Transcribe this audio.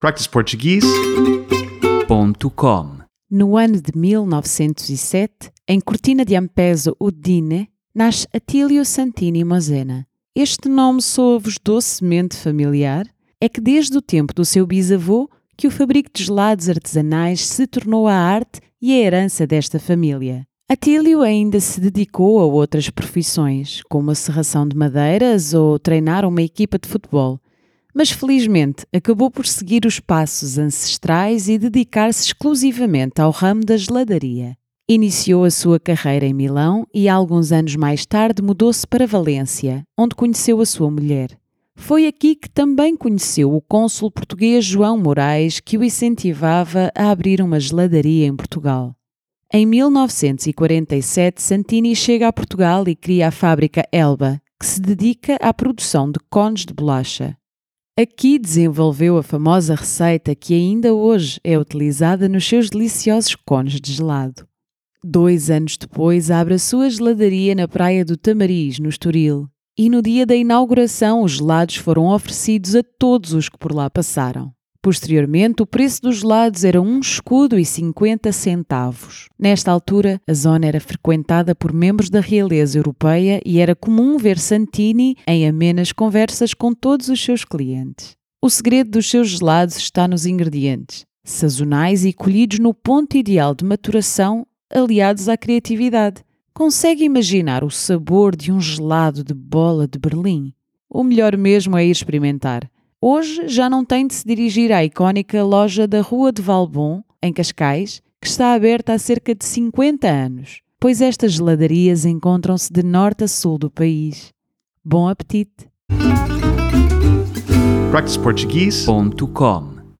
practiceportuguese.com No ano de 1907, em Cortina de Ampezzo Udine, nasce Atílio Santini Mosena. Este nome soa-vos docemente familiar? É que desde o tempo do seu bisavô que o fabrico de gelados artesanais se tornou a arte e a herança desta família. Atílio ainda se dedicou a outras profissões, como a serração de madeiras ou treinar uma equipa de futebol, mas felizmente acabou por seguir os passos ancestrais e dedicar-se exclusivamente ao ramo da geladaria. Iniciou a sua carreira em Milão e, alguns anos mais tarde, mudou-se para Valência, onde conheceu a sua mulher. Foi aqui que também conheceu o cônsul português João Moraes, que o incentivava a abrir uma geladaria em Portugal. Em 1947, Santini chega a Portugal e cria a fábrica Elba, que se dedica à produção de cones de bolacha. Aqui desenvolveu a famosa receita que ainda hoje é utilizada nos seus deliciosos cones de gelado. Dois anos depois, abre a sua geladaria na Praia do Tamariz, no Estoril, e no dia da inauguração os gelados foram oferecidos a todos os que por lá passaram. Posteriormente, o preço dos gelados era um escudo e 50 centavos. Nesta altura, a zona era frequentada por membros da realeza europeia e era comum ver Santini em amenas conversas com todos os seus clientes. O segredo dos seus gelados está nos ingredientes, sazonais e colhidos no ponto ideal de maturação, aliados à criatividade. Consegue imaginar o sabor de um gelado de bola de Berlim? O melhor mesmo é ir experimentar. Hoje já não tem de se dirigir à icónica loja da Rua de Valbon, em Cascais, que está aberta há cerca de 50 anos, pois estas geladarias encontram-se de norte a sul do país. Bom apetite! practiceportuguese.com